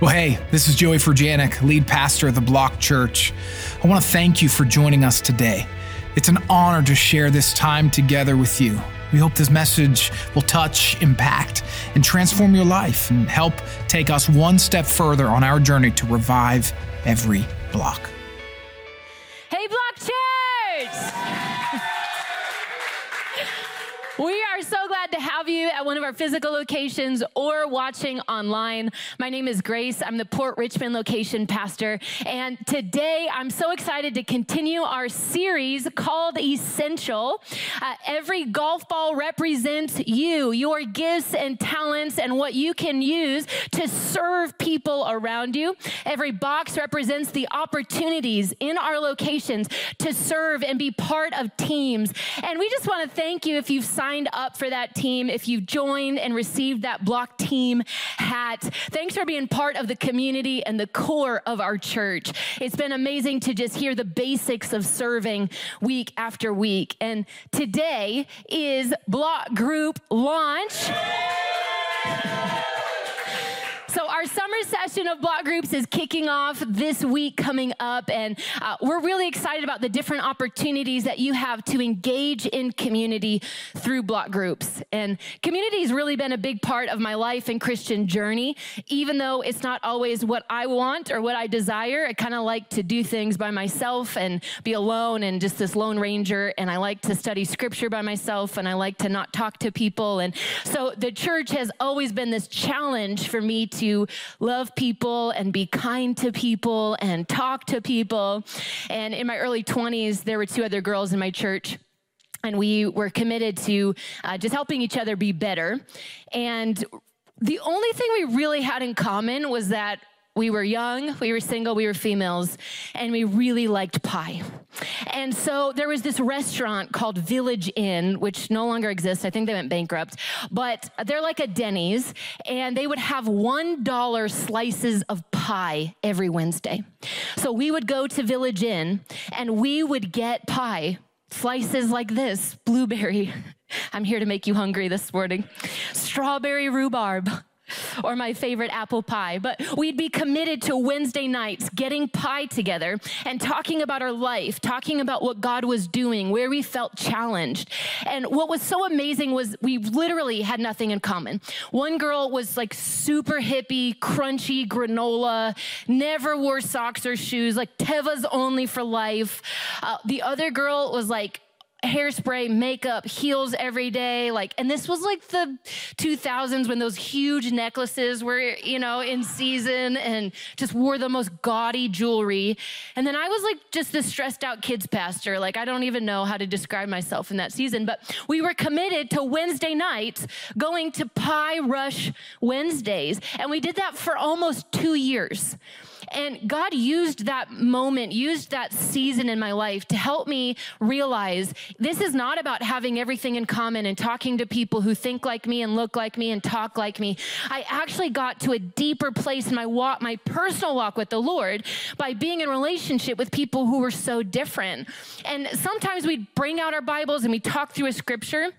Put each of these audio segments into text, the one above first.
Well, hey, this is Joey Furjanic, lead pastor of the Block Church. I want to thank you for joining us today. It's an honor to share this time together with you. We hope this message will touch, impact, and transform your life and help take us one step further on our journey to revive every block. At one of our physical locations or watching online. My name is Grace. I'm the Port Richmond location pastor. And today I'm so excited to continue our series called Essential. Uh, every golf ball represents you, your gifts and talents, and what you can use to serve people around you. Every box represents the opportunities in our locations to serve and be part of teams. And we just want to thank you if you've signed up for that team, if you've joined and received that block team hat, thanks for being part of the community and the core of our church. It's been amazing to just hear the basics of serving week after week. And today is block group launch. So, our summer session of block groups is kicking off this week coming up, and uh, we're really excited about the different opportunities that you have to engage in community through block groups. And community has really been a big part of my life and Christian journey, even though it's not always what I want or what I desire. I kind of like to do things by myself and be alone and just this lone ranger, and I like to study scripture by myself, and I like to not talk to people. And so, the church has always been this challenge for me to to love people and be kind to people and talk to people. And in my early 20s, there were two other girls in my church and we were committed to uh, just helping each other be better. And the only thing we really had in common was that we were young, we were single, we were females, and we really liked pie. And so there was this restaurant called Village Inn, which no longer exists. I think they went bankrupt, but they're like a Denny's, and they would have $1 slices of pie every Wednesday. So we would go to Village Inn and we would get pie slices like this blueberry. I'm here to make you hungry this morning. Strawberry rhubarb or my favorite apple pie. But we'd be committed to Wednesday nights getting pie together and talking about our life, talking about what God was doing, where we felt challenged. And what was so amazing was we literally had nothing in common. One girl was like super hippie, crunchy granola, never wore socks or shoes, like Teva's only for life. Uh, the other girl was like, hairspray, makeup, heels every day. Like, and this was like the 2000s when those huge necklaces were, you know, in season and just wore the most gaudy jewelry. And then I was like just this stressed out kids pastor. Like, I don't even know how to describe myself in that season, but we were committed to Wednesday nights going to Pie Rush Wednesdays. And we did that for almost two years. And God used that moment, used that season in my life to help me realize this is not about having everything in common and talking to people who think like me and look like me and talk like me. I actually got to a deeper place in my walk, my personal walk with the Lord by being in relationship with people who were so different. And sometimes we'd bring out our Bibles and we talk through a scripture.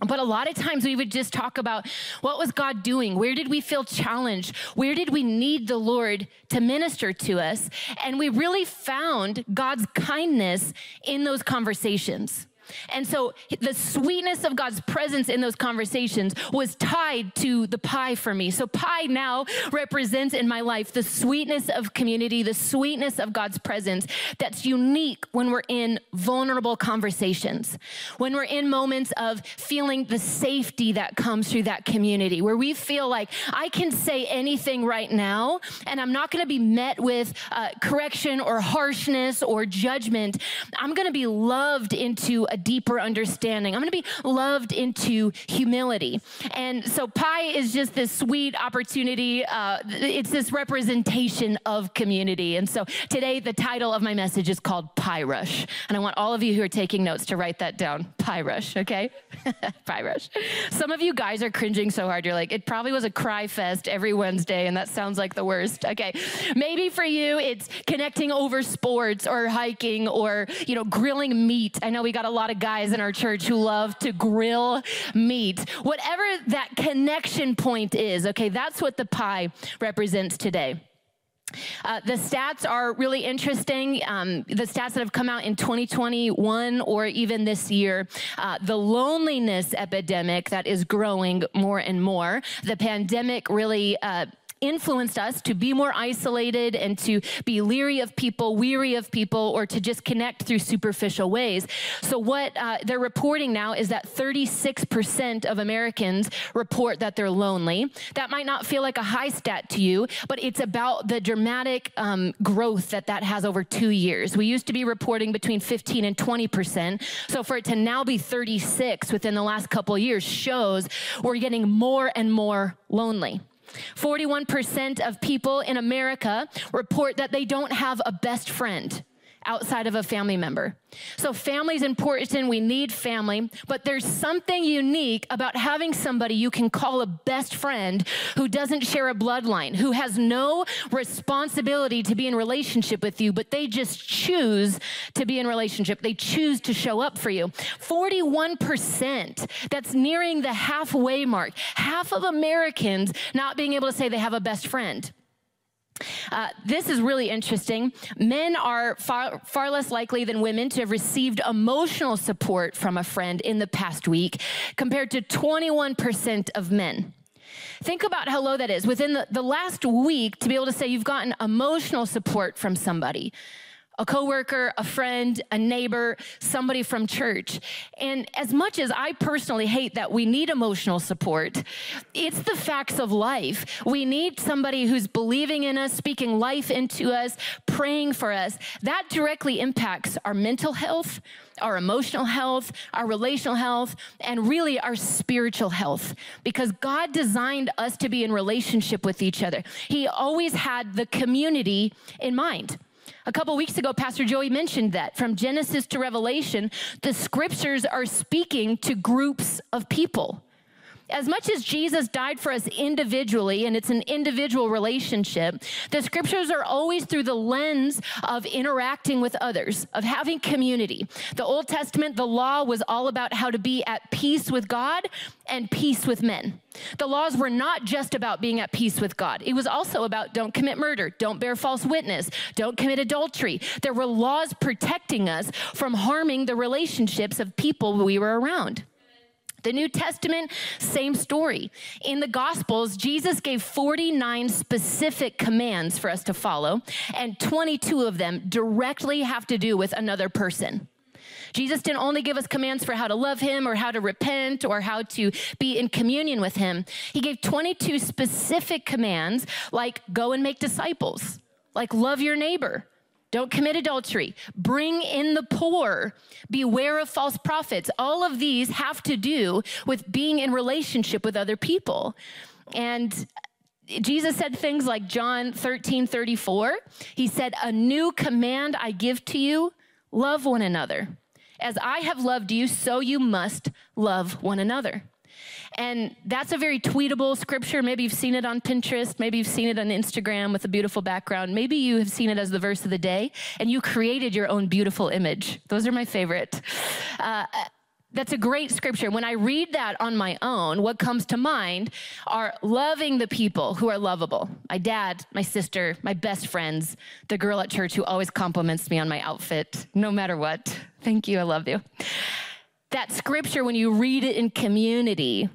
But a lot of times we would just talk about what was God doing? Where did we feel challenged? Where did we need the Lord to minister to us? And we really found God's kindness in those conversations. And so the sweetness of God's presence in those conversations was tied to the pie for me. So pie now represents in my life the sweetness of community, the sweetness of God's presence that's unique when we're in vulnerable conversations, when we're in moments of feeling the safety that comes through that community, where we feel like I can say anything right now and I'm not going to be met with uh, correction or harshness or judgment. I'm going to be loved into a a deeper understanding. I'm going to be loved into humility. And so, pie is just this sweet opportunity. Uh, it's this representation of community. And so, today, the title of my message is called Pie Rush. And I want all of you who are taking notes to write that down Pie Rush, okay? pie Rush. Some of you guys are cringing so hard. You're like, it probably was a cry fest every Wednesday, and that sounds like the worst. Okay. Maybe for you, it's connecting over sports or hiking or, you know, grilling meat. I know we got a lot lot of guys in our church who love to grill meat. Whatever that connection point is, okay, that's what the pie represents today. Uh, the stats are really interesting. Um, the stats that have come out in 2021 or even this year, uh, the loneliness epidemic that is growing more and more. The pandemic really uh, influenced us to be more isolated and to be leery of people, weary of people, or to just connect through superficial ways. So, what uh, they're reporting now is that 36% of Americans report that they're lonely. That might not feel like a high stat to you, but it's about the dramatic um, growth that that has over two years. We used to be reporting between 15 and 20%. So, for it to now be 36 within the last couple years shows we're getting more and more lonely. 41% of people in America report that they don't have a best friend outside of a family member. So, family is important. We need family. But there's something unique about having somebody you can call a best friend who doesn't share a bloodline, who has no responsibility to be in relationship with you, but they just choose to be in relationship. They choose to show up for you. 41%, that's nearing the halfway mark. Half of Americans not being able to say they have a best friend. Uh, this is really interesting. Men are far, far less likely than women to have received emotional support from a friend in the past week, compared to 21% of men. Think about how low that is. Within the, the last week, to be able to say you've gotten emotional support from somebody a coworker, a friend, a neighbor, somebody from church. And as much as I personally hate that we need emotional support, it's the facts of life. We need somebody who's believing in us, speaking life into us, praying for us. That directly impacts our mental health, our emotional health, our relational health, and really our spiritual health because God designed us to be in relationship with each other. He always had the community in mind. A couple weeks ago, Pastor Joey mentioned that from Genesis to Revelation, the scriptures are speaking to groups of people. As much as Jesus died for us individually, and it's an individual relationship, the scriptures are always through the lens of interacting with others, of having community. The Old Testament, the law was all about how to be at peace with God and peace with men. The laws were not just about being at peace with God, it was also about don't commit murder, don't bear false witness, don't commit adultery. There were laws protecting us from harming the relationships of people we were around. The New Testament, same story. In the Gospels, Jesus gave 49 specific commands for us to follow, and 22 of them directly have to do with another person. Jesus didn't only give us commands for how to love him or how to repent or how to be in communion with him. He gave 22 specific commands like go and make disciples, like love your neighbor, don't commit adultery. Bring in the poor. Beware of false prophets. All of these have to do with being in relationship with other people. And Jesus said things like John 13 34. He said, A new command I give to you love one another. As I have loved you, so you must love one another. And that's a very tweetable scripture. Maybe you've seen it on Pinterest. Maybe you've seen it on Instagram with a beautiful background. Maybe you have seen it as the verse of the day and you created your own beautiful image. Those are my favorite. Uh, that's a great scripture. When I read that on my own, what comes to mind are loving the people who are lovable. My dad, my sister, my best friends, the girl at church who always compliments me on my outfit, no matter what. Thank you. I love you. That scripture, when you read it in community,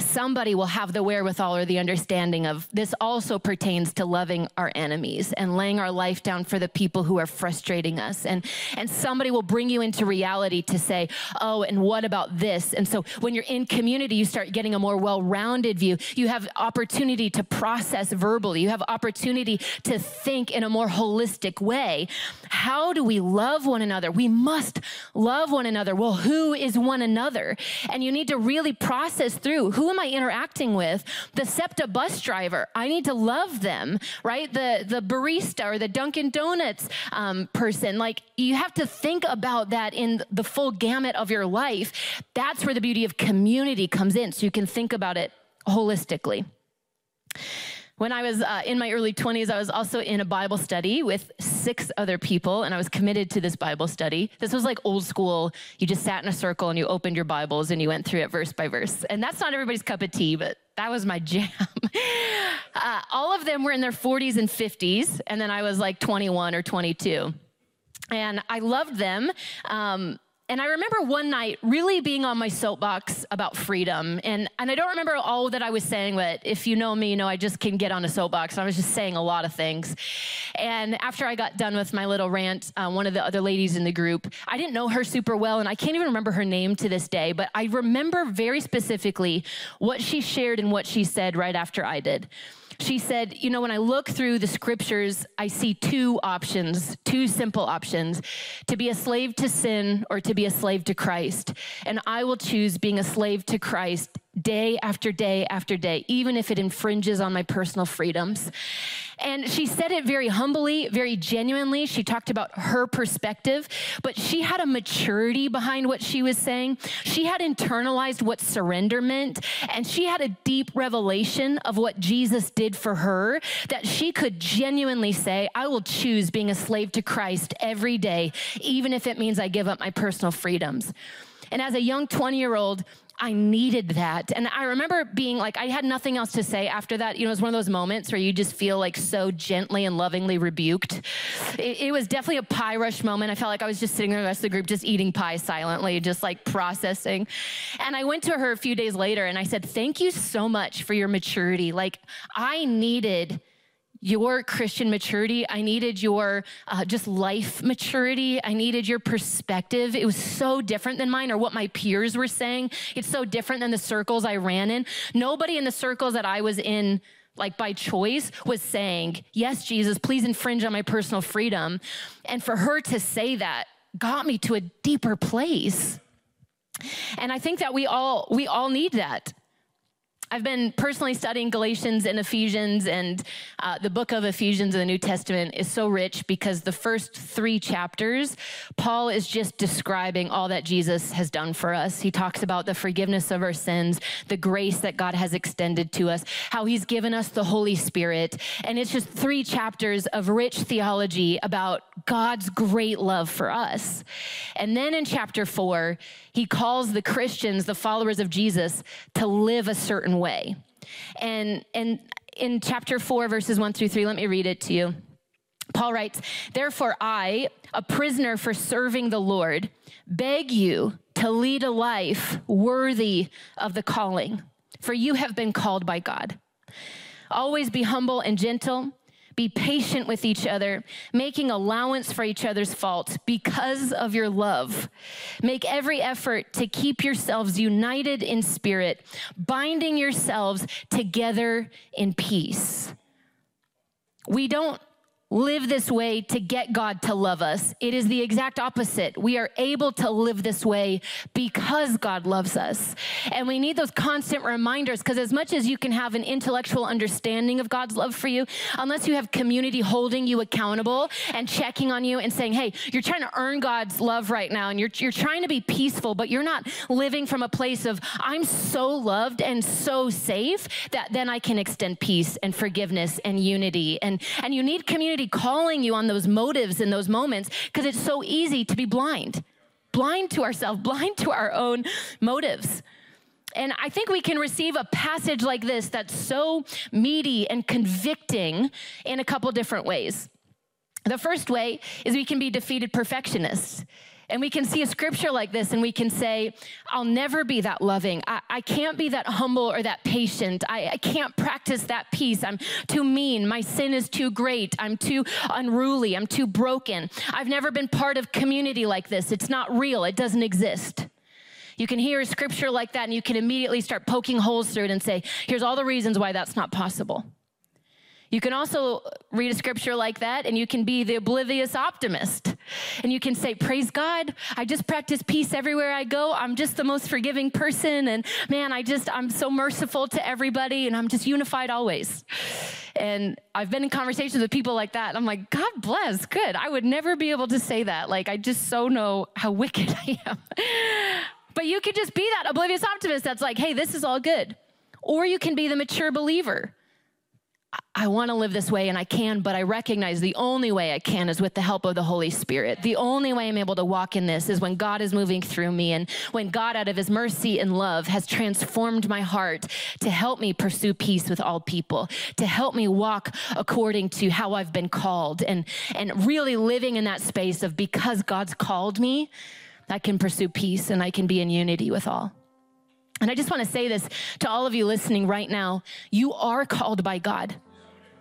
somebody will have the wherewithal or the understanding of this also pertains to loving our enemies and laying our life down for the people who are frustrating us. And and somebody will bring you into reality to say oh and what about this? And so when you're in community you start getting a more well-rounded view. You have opportunity to process verbally. You have opportunity to think in a more holistic way. How do we love one another? We must love one another. Well who is one another? And you need to really process through who am I interacting with? The SEPTA bus driver, I need to love them, right? The, the barista or the Dunkin' Donuts um, person, like you have to think about that in the full gamut of your life. That's where the beauty of community comes in, so you can think about it holistically. When I was uh, in my early 20s, I was also in a Bible study with six other people, and I was committed to this Bible study. This was like old school. You just sat in a circle and you opened your Bibles and you went through it verse by verse. And that's not everybody's cup of tea, but that was my jam. uh, all of them were in their 40s and 50s, and then I was like 21 or 22. And I loved them. Um, and I remember one night really being on my soapbox about freedom. And, and I don't remember all that I was saying, but if you know me, you know I just can get on a soapbox. I was just saying a lot of things. And after I got done with my little rant, uh, one of the other ladies in the group, I didn't know her super well, and I can't even remember her name to this day, but I remember very specifically what she shared and what she said right after I did she said, You know, when I look through the scriptures, I see two options, two simple options to be a slave to sin or to be a slave to Christ. And I will choose being a slave to Christ day after day after day, even if it infringes on my personal freedoms. And she said it very humbly, very genuinely. She talked about her perspective, but she had a maturity behind what she was saying. She had internalized what surrender meant, and she had a deep revelation of what Jesus did for her that she could genuinely say, I will choose being a slave to Christ every day, even if it means I give up my personal freedoms. And as a young 20 year old, I needed that. And I remember being like, I had nothing else to say after that. You know, it was one of those moments where you just feel like so gently and lovingly rebuked. It, it was definitely a pie rush moment. I felt like I was just sitting there, the rest of the group, just eating pie silently, just like processing. And I went to her a few days later and I said, Thank you so much for your maturity. Like, I needed your Christian maturity. I needed your uh, just life maturity. I needed your perspective. It was so different than mine or what my peers were saying. It's so different than the circles I ran in. Nobody in the circles that I was in, like by choice, was saying, Yes, Jesus, please infringe on my personal freedom. And for her to say that got me to a deeper place. And I think that we all we all need that. I've been personally studying Galatians and Ephesians, and uh, the book of Ephesians in the New Testament is so rich because the first three chapters, Paul is just describing all that Jesus has done for us. He talks about the forgiveness of our sins, the grace that God has extended to us, how he's given us the Holy Spirit. And it's just three chapters of rich theology about God's great love for us. And then in chapter four, he calls the Christians, the followers of Jesus, to live a certain way. And, and in chapter 4, verses 1 through 3, let me read it to you. Paul writes, Therefore, I, a prisoner for serving the Lord, beg you to lead a life worthy of the calling, for you have been called by God. Always be humble and gentle be patient with each other, making allowance for each other's faults because of your love. Make every effort to keep yourselves united in spirit, binding yourselves together in peace. We don't live this way to get God to love us. It is the exact opposite. We are able to live this way because God loves us. And we need those constant reminders because, as much as you can have an intellectual understanding of God's love for you, unless you have community holding you accountable and checking on you and saying, hey, you're trying to earn God's love right now and you're, you're trying to be peaceful, but you're not living from a place of, I'm so loved and so safe that then I can extend peace and forgiveness and unity. And, and you need community calling you on those motives in those moments because it's so easy to be blind, blind to ourselves, blind to our own motives. And I think we can receive a passage like this that's so meaty and convicting in a couple different ways. The first way is we can be defeated perfectionists. And we can see a scripture like this and we can say, I'll never be that loving. I, I can't be that humble or that patient. I, I can't practice that peace. I'm too mean. My sin is too great. I'm too unruly. I'm too broken. I've never been part of community like this. It's not real, it doesn't exist. You can hear a scripture like that and you can immediately start poking holes through it and say, here's all the reasons why that's not possible. You can also read a scripture like that and you can be the oblivious optimist. And you can say, Praise God, I just practice peace everywhere I go. I'm just the most forgiving person. And man, I just, I'm so merciful to everybody and I'm just unified always. And I've been in conversations with people like that. I'm like, God bless, good. I would never be able to say that. Like, I just so know how wicked I am. but you could just be that oblivious optimist that's like, hey, this is all good. Or you can be the mature believer I want to live this way and I can, but I recognize the only way I can is with the help of the Holy Spirit. The only way I'm able to walk in this is when God is moving through me and when God, out of his mercy and love, has transformed my heart to help me pursue peace with all people, to help me walk according to how I've been called and, and really living in that space of because God's called me, I can pursue peace and I can be in unity with all. And I just want to say this to all of you listening right now. You are called by God.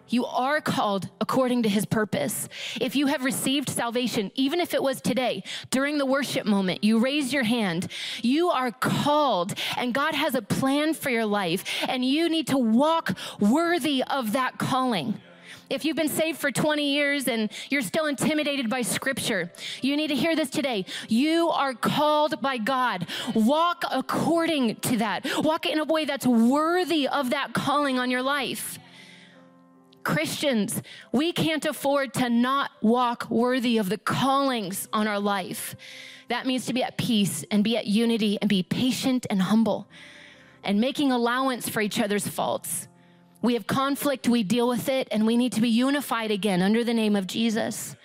You are called according to his purpose. If you have received salvation, even if it was today, during the worship moment, you raise your hand, you are called, and God has a plan for your life, and you need to walk worthy of that calling. If you've been saved for 20 years and you're still intimidated by scripture, you need to hear this today. You are called by God. Walk according to that. Walk in a way that's worthy of that calling on your life. Christians, we can't afford to not walk worthy of the callings on our life. That means to be at peace and be at unity and be patient and humble and making allowance for each other's faults. We have conflict, we deal with it, and we need to be unified again under the name of Jesus.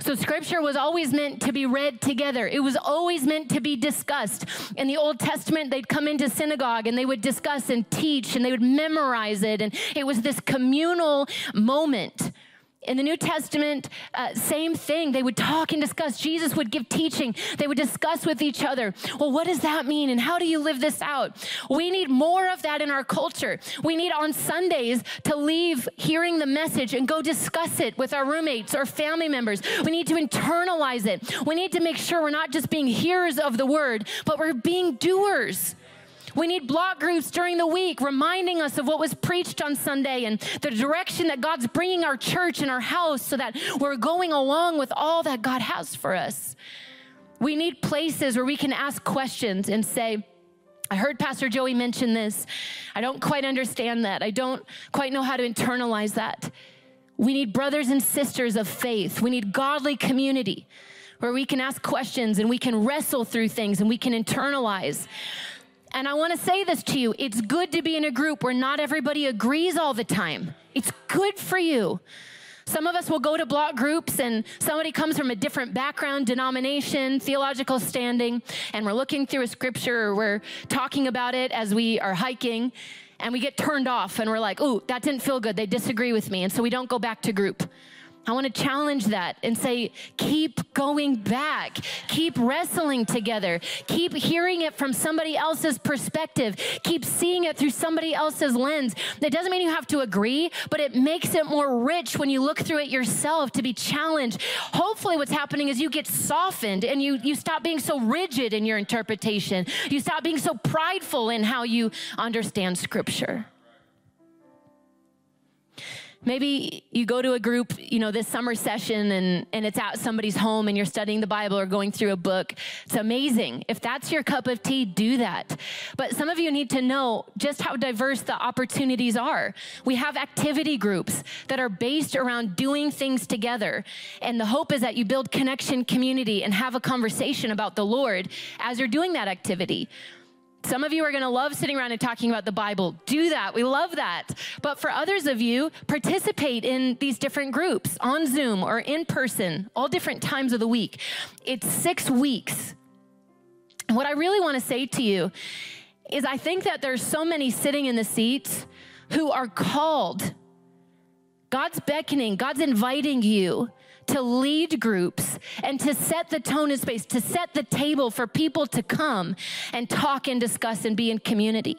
So, scripture was always meant to be read together. It was always meant to be discussed. In the Old Testament, they'd come into synagogue and they would discuss and teach and they would memorize it. And it was this communal moment in the New Testament, uh, same thing. They would talk and discuss. Jesus would give teaching. They would discuss with each other. Well, what does that mean? And how do you live this out? We need more of that in our culture. We need on Sundays to leave hearing the message and go discuss it with our roommates or family members. We need to internalize it. We need to make sure we're not just being hearers of the word, but we're being doers. We need block groups during the week reminding us of what was preached on Sunday and the direction that God's bringing our church and our house so that we're going along with all that God has for us. We need places where we can ask questions and say, I heard Pastor Joey mention this. I don't quite understand that. I don't quite know how to internalize that. We need brothers and sisters of faith. We need godly community where we can ask questions and we can wrestle through things and we can internalize. And I want to say this to you it's good to be in a group where not everybody agrees all the time. It's good for you. Some of us will go to block groups and somebody comes from a different background, denomination, theological standing, and we're looking through a scripture or we're talking about it as we are hiking, and we get turned off and we're like, ooh, that didn't feel good. They disagree with me. And so we don't go back to group. I want to challenge that and say, keep going back. Keep wrestling together. Keep hearing it from somebody else's perspective. Keep seeing it through somebody else's lens. That doesn't mean you have to agree, but it makes it more rich when you look through it yourself to be challenged. Hopefully, what's happening is you get softened and you, you stop being so rigid in your interpretation. You stop being so prideful in how you understand Scripture. Maybe you go to a group, you know, this summer session and, and it's at somebody's home and you're studying the Bible or going through a book. It's amazing. If that's your cup of tea, do that. But some of you need to know just how diverse the opportunities are. We have activity groups that are based around doing things together. And the hope is that you build connection, community, and have a conversation about the Lord as you're doing that activity. Some of you are going to love sitting around and talking about the Bible. Do that. We love that. But for others of you, participate in these different groups on Zoom or in person, all different times of the week. It's six weeks. What I really want to say to you is I think that there's so many sitting in the seats who are called. God's beckoning, God's inviting you to lead groups and to set the tone and space, to set the table for people to come and talk and discuss and be in community.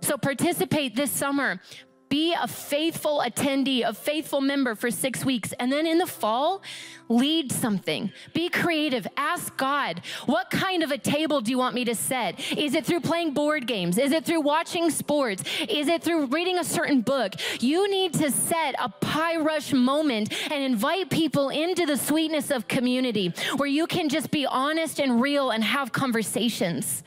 So participate this summer. Be a faithful attendee, a faithful member for six weeks. And then in the fall, lead something. Be creative. Ask God, what kind of a table do you want me to set? Is it through playing board games? Is it through watching sports? Is it through reading a certain book? You need to set a pie rush moment and invite people into the sweetness of community where you can just be honest and real and have conversations.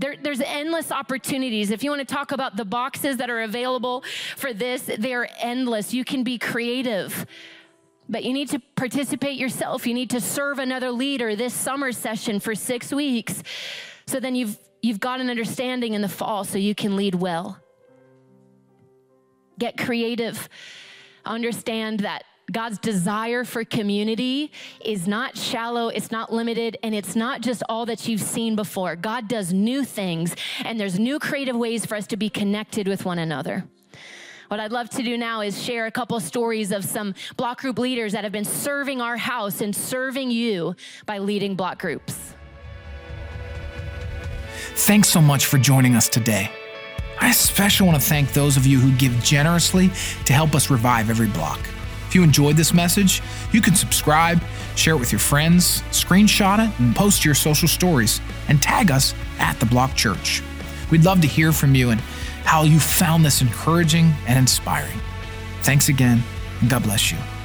There, there's endless opportunities. If you want to talk about the boxes that are available for this, they're endless. You can be creative, but you need to participate yourself. You need to serve another leader this summer session for six weeks. So then you've, you've got an understanding in the fall so you can lead well. get creative. Understand that God's desire for community is not shallow, it's not limited, and it's not just all that you've seen before. God does new things, and there's new creative ways for us to be connected with one another. What I'd love to do now is share a couple stories of some block group leaders that have been serving our house and serving you by leading block groups. Thanks so much for joining us today. I especially want to thank those of you who give generously to help us revive every block. If you enjoyed this message, you can subscribe, share it with your friends, screenshot it, and post your social stories, and tag us at The Block Church. We'd love to hear from you and how you found this encouraging and inspiring. Thanks again, and God bless you.